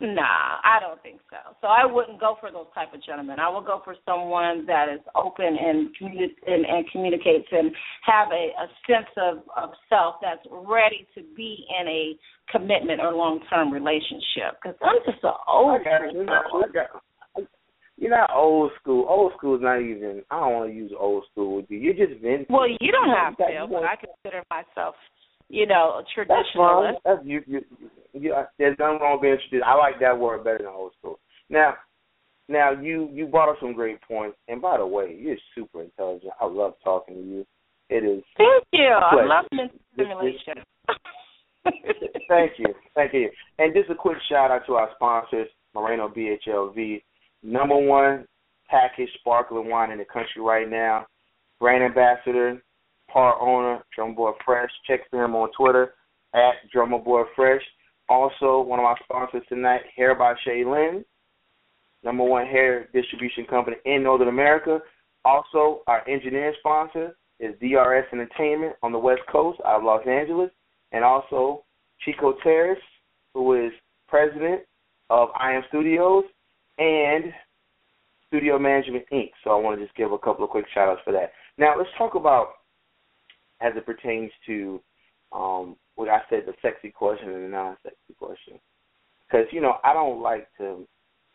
Nah, I don't think so. So I wouldn't go for those type of gentlemen. I would go for someone that is open and communi- and, and communicates and have a, a sense of, of self that's ready to be in a commitment or long term relationship. Because I'm just an old school you. I girl. got- You're not old school. Old school is not even. I don't want to use old school with you. You're just vintage. Well, you don't have to, but I consider myself, you know, a That's traditionalist. That's you. You. you uh, there's nothing wrong with being traditional. I like that word better than old school. Now, now you you brought up some great points. And by the way, you're super intelligent. I love talking to you. It is. Thank you. I love This- stimulation. Thank you. Thank you. And just a quick shout out to our sponsors, Moreno BHLV, number one packaged sparkling wine in the country right now. Brand ambassador, part owner, Drummer Boy Fresh. Check him on Twitter at Drummer Boy Fresh. Also, one of our sponsors tonight, Hair by Shay Lynn, number one hair distribution company in Northern America. Also, our engineer sponsor is DRS Entertainment on the West Coast out of Los Angeles and also Chico Terrace, who is president of I Am Studios and Studio Management Inc. So I want to just give a couple of quick shout outs for that. Now let's talk about as it pertains to um what I said the sexy question and the non sexy question. Because, you know, I don't like to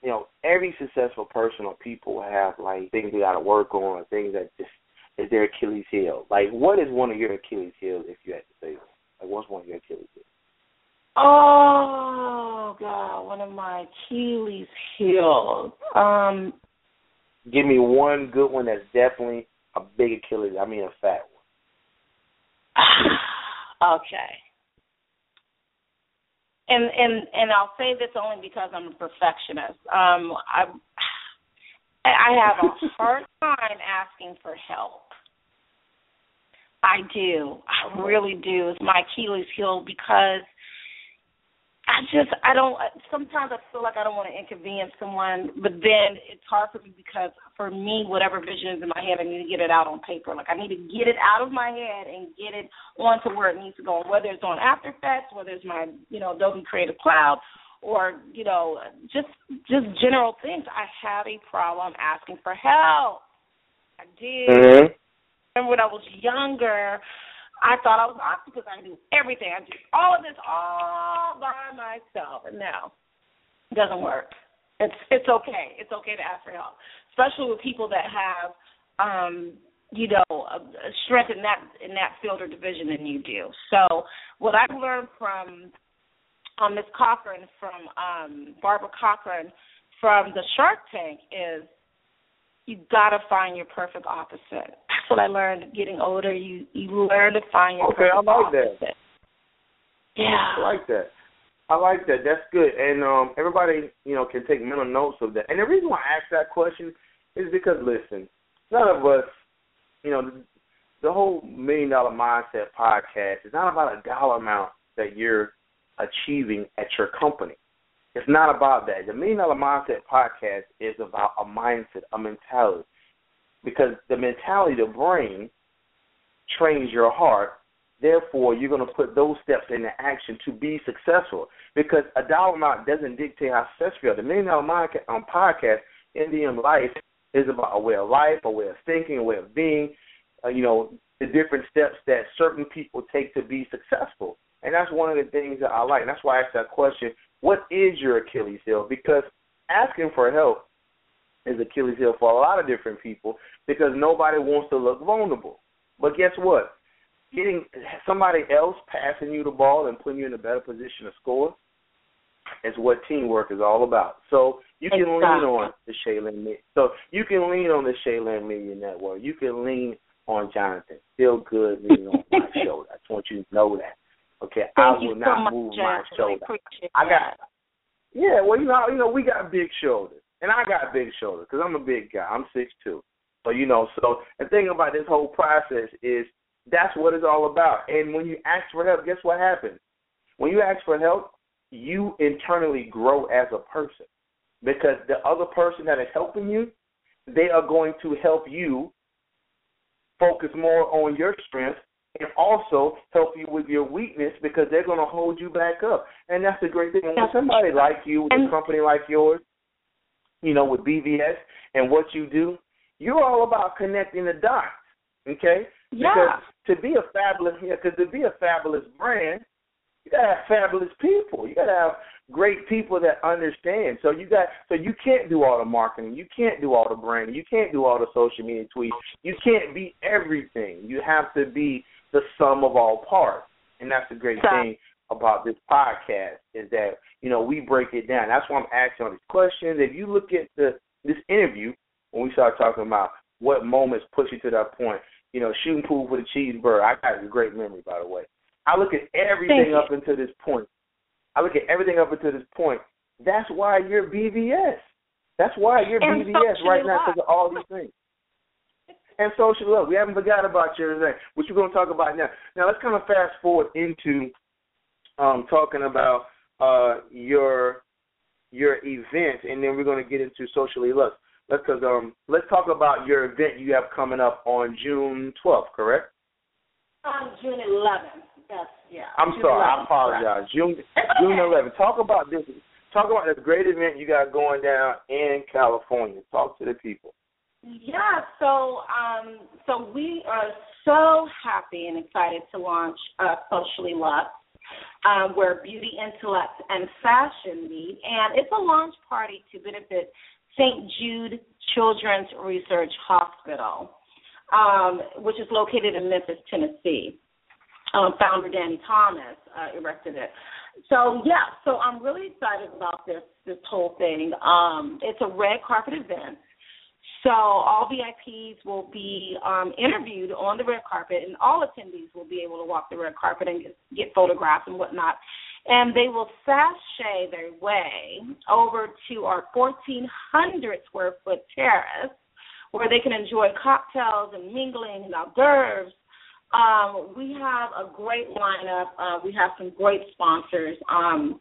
you know, every successful person or people have like things they gotta work on or things that just is their Achilles heel. Like what is one of your Achilles heels if you had to say one? Like what's one of your Achilles heels? Oh God, one of my Achilles heels. Um, Give me one good one that's definitely a big Achilles. I mean a fat one. okay. And and and I'll say this only because I'm a perfectionist. Um, I I have a hard time asking for help. I do. I really do. It's my Achilles heel because I just I don't sometimes I feel like I don't want to inconvenience someone, but then it's hard for me because for me whatever vision is in my head I need to get it out on paper. Like I need to get it out of my head and get it onto where it needs to go. Whether it's on After Effects, whether it's my, you know, Adobe Creative Cloud or, you know, just just general things. I have a problem asking for help. I did. Mm-hmm. Remember when I was younger, I thought I was awesome because I do everything. I do all of this all by myself, and now it doesn't work. It's it's okay. It's okay to ask for help, especially with people that have, um, you know, a, a strength in that in that field or division than you do. So what I've learned from um, Miss Corcoran, from um, Barbara Corcoran, from the Shark Tank is you gotta find your perfect opposite. What I learned getting older. You you learn to find your Okay, I like that. Yeah. I like that. I like that. That's good. And um everybody, you know, can take mental notes of that. And the reason why I ask that question is because listen, none of us, you know, the, the whole million dollar mindset podcast is not about a dollar amount that you're achieving at your company. It's not about that. The million dollar mindset podcast is about a mindset, a mentality. Because the mentality, the brain, trains your heart Therefore, you're going to put those steps into action to be successful. Because a dollar amount doesn't dictate how successful you are. The Million Dollar Mind um, podcast, MDM Life, is about a way of life, a way of thinking, a way of being. Uh, you know, the different steps that certain people take to be successful. And that's one of the things that I like. And that's why I asked that question: What is your Achilles heel? Because asking for help is Achilles heel for a lot of different people because nobody wants to look vulnerable. But guess what? getting somebody else passing you the ball and putting you in a better position to score is what teamwork is all about. So you can exactly. lean on the Shaylin. So you can lean on the Shaylin Media Network. You can lean on Jonathan. Feel good leaning on my shoulder. I just want you to know that. Okay, Thank I will so not much, move Jonathan. my shoulder. I, I got. Yeah, well, you know, you know, we got big shoulders, and I got big shoulders because I'm a big guy. I'm six two. So you know, so the thing about this whole process is that's what it's all about. And when you ask for help, guess what happens? When you ask for help, you internally grow as a person because the other person that is helping you, they are going to help you focus more on your strengths and also help you with your weakness because they're going to hold you back up. And that's the great thing. When somebody like you with a company like yours, you know, with BVS and what you do, you're all about connecting the dots. Okay? Yeah. Because to be a fabulous, yeah, because to be a fabulous brand, you gotta have fabulous people. You gotta have great people that understand. So you got, so you can't do all the marketing. You can't do all the branding. You can't do all the social media tweets. You can't be everything. You have to be the sum of all parts. And that's the great So- thing about this podcast is that you know we break it down. That's why I'm asking all these questions. If you look at the this interview when we start talking about what moments push you to that point, you know, shooting pool with a cheeseburger. I got a great memory, by the way. I look at everything up until this point. I look at everything up until this point. That's why you're BVS. That's why you're And BVS right now because of all these things. And social love. We haven't forgot about your thing, which we're going to talk about now. Now let's kind of fast forward into um, talking about uh, your your event, and then we're going to get into socially love. Let's cause, um let's talk about your event you have coming up on June 12th, correct? On June 11th. Yes, yeah. I'm June sorry, 11th, I apologize. June June 11th. Talk about this. Talk about this great event you got going down in California. Talk to the people. Yeah, so um, so we are so happy and excited to launch uh, Socially Luxe, um, where beauty, intellect, and fashion meet, and it's a launch party to benefit St. Jude Children's Research Hospital, um, which is located in Memphis, Tennessee. Um, founder Danny Thomas uh, erected it. So yeah, so I'm really excited about this this whole thing. Um, it's a red carpet event. So all VIPs will be um, interviewed on the red carpet, and all attendees will be able to walk the red carpet and get, get photographs and whatnot. And they will sashay their way over to our 1,400 square foot terrace, where they can enjoy cocktails and mingling and hors d'oeuvres. Um, we have a great lineup. Uh, we have some great sponsors. Um,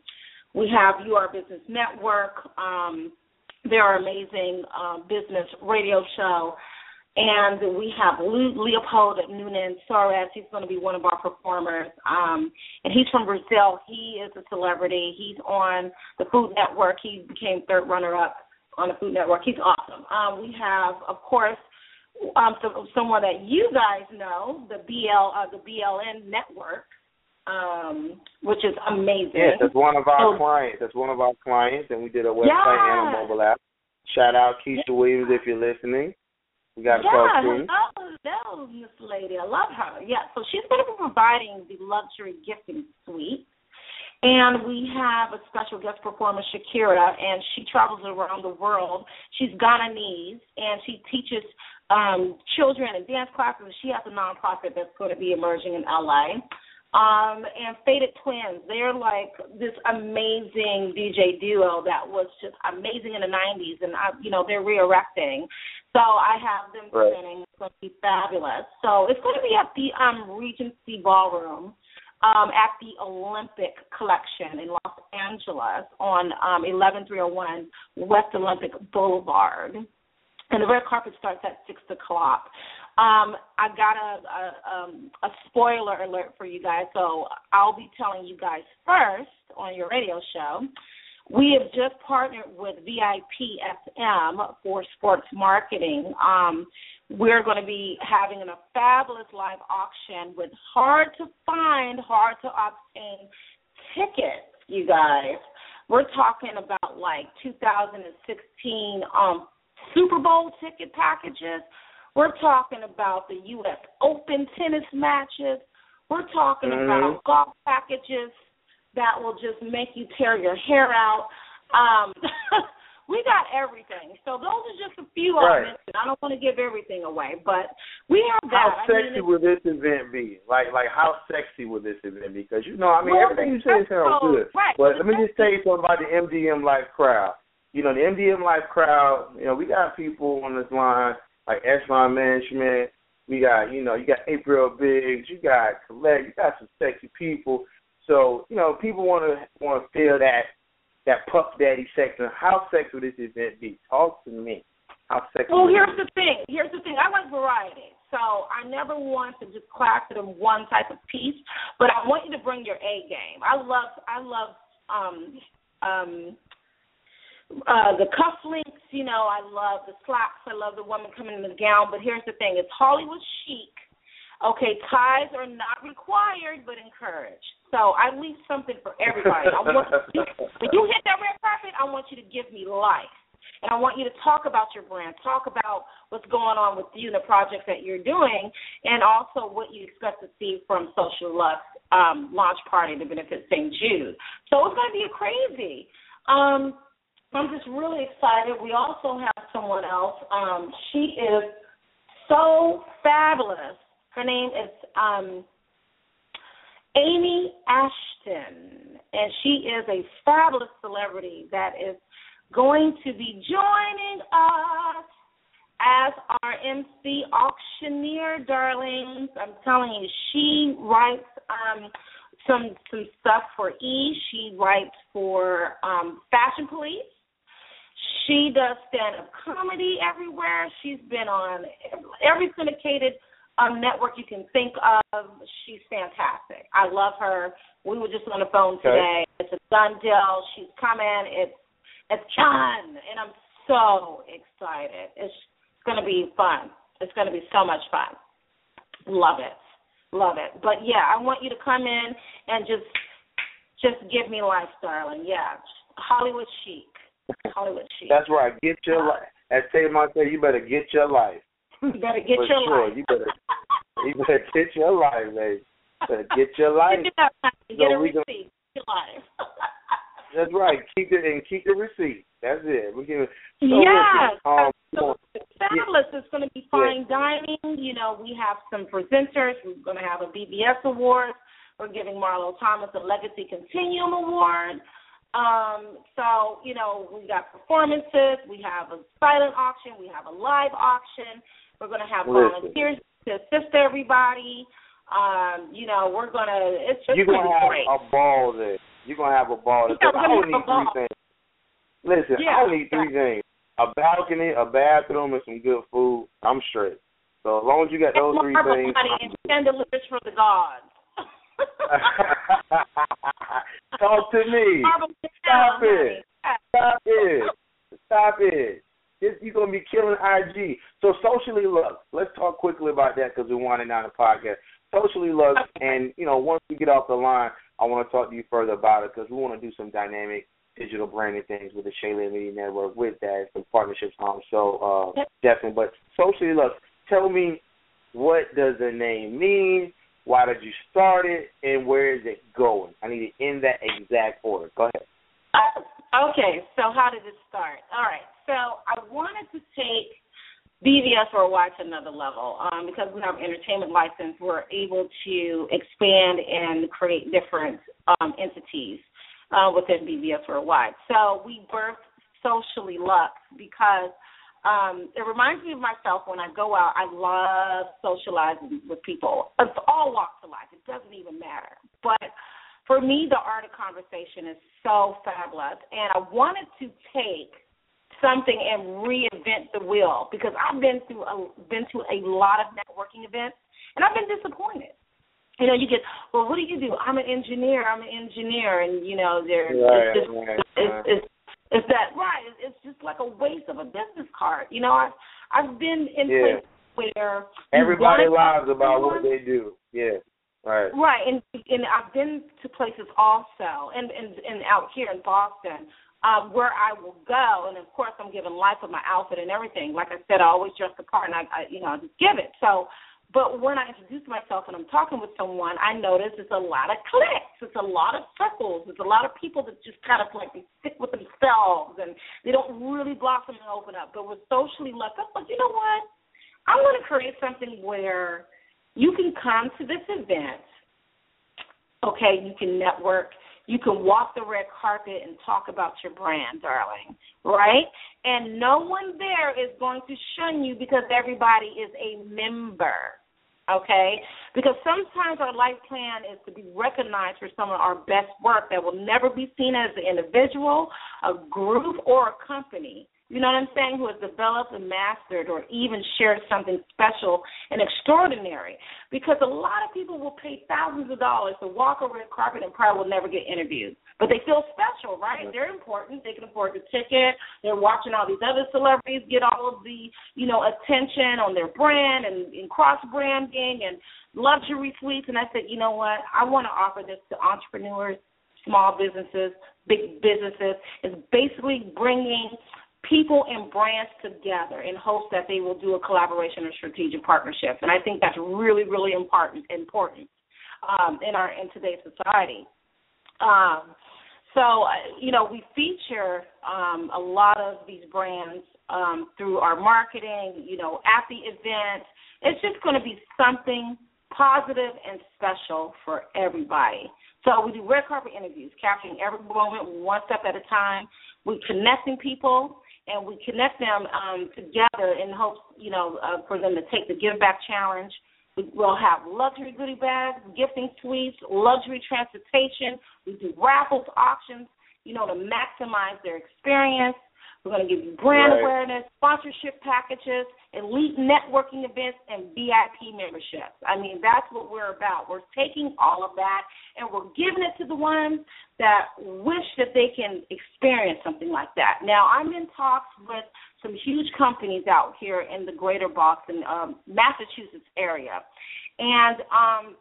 we have UR Business Network. Um, our amazing uh, business radio show. And we have Leopold Nunes Soares. He's going to be one of our performers. Um, and he's from Brazil. He is a celebrity. He's on the Food Network. He became third runner up on the Food Network. He's awesome. Um, we have, of course, um, so, someone that you guys know, the BL, uh, the BLN Network, um, which is amazing. Yes, that's one of our So- clients. That's one of our clients, and we did a website Yeah. and a mobile app. Shout out Keisha Williams if you're listening. We got to yeah, talk to you. hello, hello, Miss Lady. I love her. Yeah, so she's going to be providing the luxury gifting suite. And we have a special guest performer, Shakira, and she travels around the world. She's Ghananese, and she teaches um, children and dance classes. She has a nonprofit that's going to be emerging in LA. Um, and Faded Twins, they're like this amazing DJ duo that was just amazing in the 90s, and I, you know they're re-erecting. So I have them Right. presenting. It's going to be fabulous. So it's going to be at the um, Regency Ballroom um, at the Olympic Collection in Los Angeles on um, 11301 West Olympic Boulevard. And the red carpet starts at six o'clock. Um, I got a, a um, a spoiler alert for you guys, so I'll be telling you guys first on your radio show. We have just partnered with VIP FM for sports marketing. Um, we're going to be having a fabulous live auction with hard to find, hard to obtain tickets, you guys. We're talking about like 2016 um, Super Bowl ticket packages. We're talking about the U.S. Open tennis matches. We're talking mm-hmm. about golf packages that will just make you tear your hair out. Um, we got everything. So those are just a few right. I mentioned. I don't want to give everything away, but we have that. How sexy I mean, will this event be? Like, like how sexy will this event be? Because you know, I mean, well, everything you say sounds good. Right. But let me just tell you something about the MDM Life crowd. You know, the MDM Life crowd. You know, we got people on this line like Echelon Management. We got, you know, you got April Biggs. You got Colette. You got some sexy people. So, you know, people want to want to feel that that Puff Daddy section. How sexy would this event be? Talk to me. How sexy? Well, here's the thing. Here's the thing. I like variety, so I never want to just class it in one type of piece. But I want you to bring your A game. I love. I love. um um uh the cufflinks, you know, I love the slacks, I love the woman coming in the gown, but here's the thing, it's Hollywood chic. Okay, ties are not required but encouraged. So I leave something for everybody. I want you, when you hit that red carpet, I want you to give me life. And I want you to talk about your brand, talk about what's going on with you and the projects that you're doing, and also what you expect to see from Social Luxe um, launch party to benefit St. Jude. So it's going to be a crazy. Um, I'm just really excited. We also have someone else. Um, she is so fabulous. Her name is um, Amy Ashton, and she is a fabulous celebrity that is going to be joining us as our MC auctioneer, darlings. I'm telling you, she writes um, some some stuff for E. She writes for um, Fashion Police. She does stand up comedy everywhere. She's been on every syndicated um, network you can think of. She's fantastic. I love her. We were just on the phone today. Okay. It's a done deal. She's coming. It's it's done, and I'm so excited. It's going to be fun. It's going to be so much fun. Love it, love it. But yeah, I want you to come in and just just give me life, darling. Yeah, Hollywood chic. That's right. Get your life. As Tay say, you better get your life. You better get For your sure. life. You better you better get your life, baby. Better get your life. Get, so a we receipt. Get your life. That's right. Keep it and keep the receipt. That's it. We can. So yes. Listen, um, so fabulous. It's going to be fine yeah. dining. You know, we have some presenters. We're going to have a BVS award. We're giving Marlo Thomas a Legacy Continuum Award. Um, so, you know, we got performances, we have a silent auction, we have a live auction. We're going to have Listen. volunteers to assist everybody. Um, you know, we're going to, it's just You're going to have great. a ball there. You're going to have a ball there. Yeah, I gonna need three things. Listen, Yeah. I need three things. A balcony, a bathroom, and some good food. I'm straight. So as long as you got those three things. I'm and chandeliers for the gods. Talk to me. Stop it. Stop it. Stop it. This, you're gonna be killing IG. So socially Luxe. Let's talk quickly about that because we're winding down the podcast. Socially Luxe, and you know, once we get off the line, I want to talk to you further about it because we want to do some dynamic digital branding things with the Shayla Media Network with that, some partnerships on. So uh, definitely, but socially Luxe. Tell me, what does the name mean? Why did you start it, and where is it going? I need it in that exact order. Go ahead. Uh, okay, so how did it start? All right, so I wanted to take BVS Worldwide to another level um, because we have entertainment license. We're able to expand and create different um, entities uh, within BVS Worldwide. So we birthed Socially Luxe because um, it reminds me of myself when I go out. I love socializing with people of all walks of life. It doesn't even matter. But for me, the art of conversation is so fabulous, and I wanted to take something and reinvent the wheel because I've been through a been to a lot of networking events, and I've been disappointed. You know, you get well. What do you do? I'm an engineer. I'm an engineer, and you know, there's Right, it's, just, right, it's, right. it's it's that right? It's just like a waste of a business card. You know, I've I've been in Yeah. places where Everybody lies about what they do. Yeah. Right. Right, and and I've been to places also, and and and out here in Boston, um, where I will go, and of course I'm giving life with my outfit and everything. Like I said, I always dress the part, and I, I you know I just give it. So But when I introduce myself and I'm talking with someone, I notice it's a lot of clicks, it's a lot of circles, it's a lot of people that just kind of like they stick with themselves and they don't really blossom and open up. But with socially left, I'm like, you know what? I'm going to create something where you can come to this event. Okay, you can network, you can walk the red carpet and talk about your brand, darling, right? And no one there is going to shun you because everybody is a member okay? Because sometimes our life plan is to be recognized for some of our best work that will never be seen as an individual, a group, or a company you know what I'm saying, who has developed and mastered or even shared something special and extraordinary. Because a lot of people will pay thousands of dollars to walk a red carpet and probably will never get interviewed. But they feel special, right? They're important. They can afford the ticket. They're watching all these other celebrities get all of the, you know, attention on their brand and, and cross branding and luxury suites. And I said, you know what? I want to offer this to entrepreneurs, small businesses, big businesses. It's basically bringing people and brands together in hopes that they will do a collaboration or strategic partnership. And I think that's really, really important important um, in our in today's society. Um, so, uh, you know, we feature um, a lot of these brands um, through our marketing, you know, at the event. It's just going to be something positive and special for everybody. So we do red carpet interviews, capturing every moment one step at a time. We're connecting people and we connect them um, together in hopes, you know, uh, for them to take the Give Back Challenge. We'll have luxury goodie bags, gifting suites, luxury transportation. We do raffles, auctions, you know, to maximize their experience. We're going to give you brand right. awareness, sponsorship packages, elite networking events, and VIP memberships. I mean, that's what we're about. We're taking all of that and we're giving it to the ones that wish that they can experience something like that. Now, I'm in talks with some huge companies out here in the greater Boston, um, Massachusetts area. And um,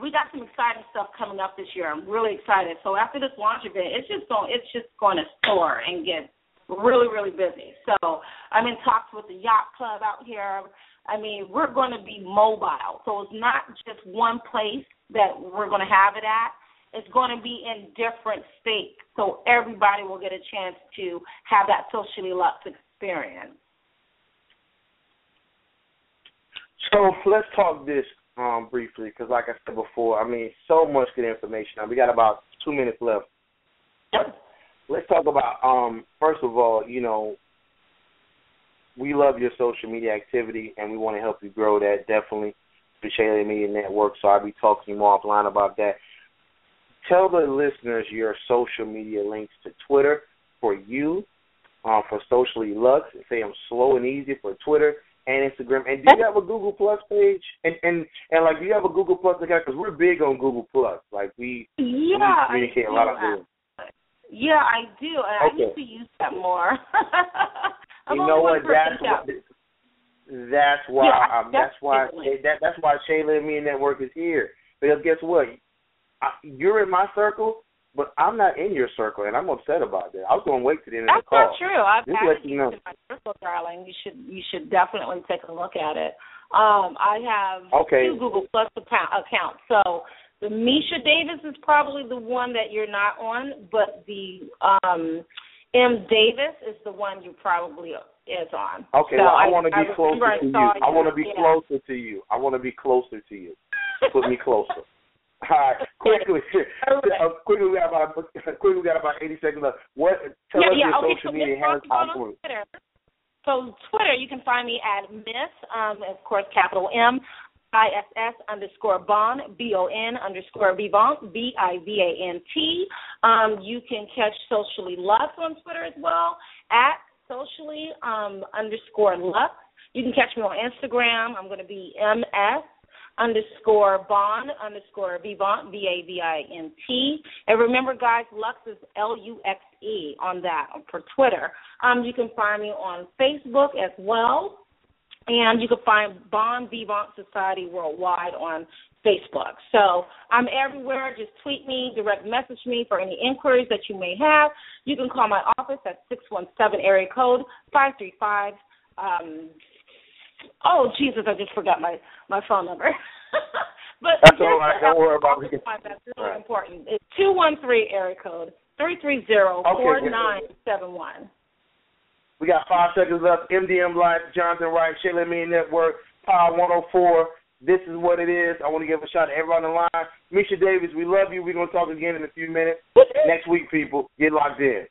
we got some exciting stuff coming up this year. I'm really excited. So after this launch event, it's just going it's just going to soar and get really, really busy. So I'm in talks with the yacht club out here. I mean, we're going to be mobile. So it's not just one place that we're going to have it at. It's going to be in different states. So everybody will get a chance to have that socially experience. So let's talk this um, briefly because, like I said before, I mean, so much good information. Now we got about two minutes left. Let's talk about um first of all, you know, we love your social media activity and we want to help you grow that definitely through Shayla Media Network. So I'll be talking more offline about that. Tell the listeners your social media links to Twitter for you, uh, for Socially Luxe. Say I'm slow and easy for Twitter and Instagram. And do you have a Google Plus page? And and and like, do you have a Google Plus account? Because we're big on Google Plus. Like we, yeah, we communicate a lot of things. Yeah, I do. I okay. need to use that more. you know what? That's what, that's why. Yeah, um, that's why. That, that's why Shayla Media Network is here. Because guess what? I, you're in my circle, but I'm not in your circle, and I'm upset about that. I was going to wait to the end that's of the call. That's not true. I've Just added you know. to my circle, darling. You should you should definitely take a look at it. Um, I have okay. two Google Plus account, accounts, so the Misha Davis is probably the one that you're not on, but the um M Davis is the one you probably is on. Okay, so well, I, I want to be closer to you. I want to be closer to you. I want to be closer to you. Put me closer. All right, quickly, uh, quickly we got about quickly we got about eighty seconds left. What tell yeah, us yeah, your okay, social so media handles on Twitter. So Twitter, you can find me at Miss, um, of course, capital M ISS underscore Bon, B O N underscore Vivant, B I V A N T. Um, you can catch Socially Luxe on Twitter as well, at socially um, underscore Luxe. You can catch me on Instagram. I'm going to be MS underscore Bon underscore Vivant, V A V I N T. And remember, guys, Luxe is L U X E on that for Twitter. Um, you can find me on Facebook as well. And you can find Bon Vivant Society Worldwide on Facebook. So I'm everywhere. Just tweet me, direct message me for any inquiries that you may have. You can call my office at 617 area code 535 um, Oh Jesus, I just forgot my my phone number. but that's all right. Don't worry about it. That's really right. important. It's two one three area code three three zero four nine seven one. We got five seconds left. MDM Life, Jonathan Wright, Shayla Me Network, Power 104. This is what it is. I want to give a shout out to everyone on the line. Misha Davis, we love you. We're going to talk again in a few minutes. Next week, people, get locked in.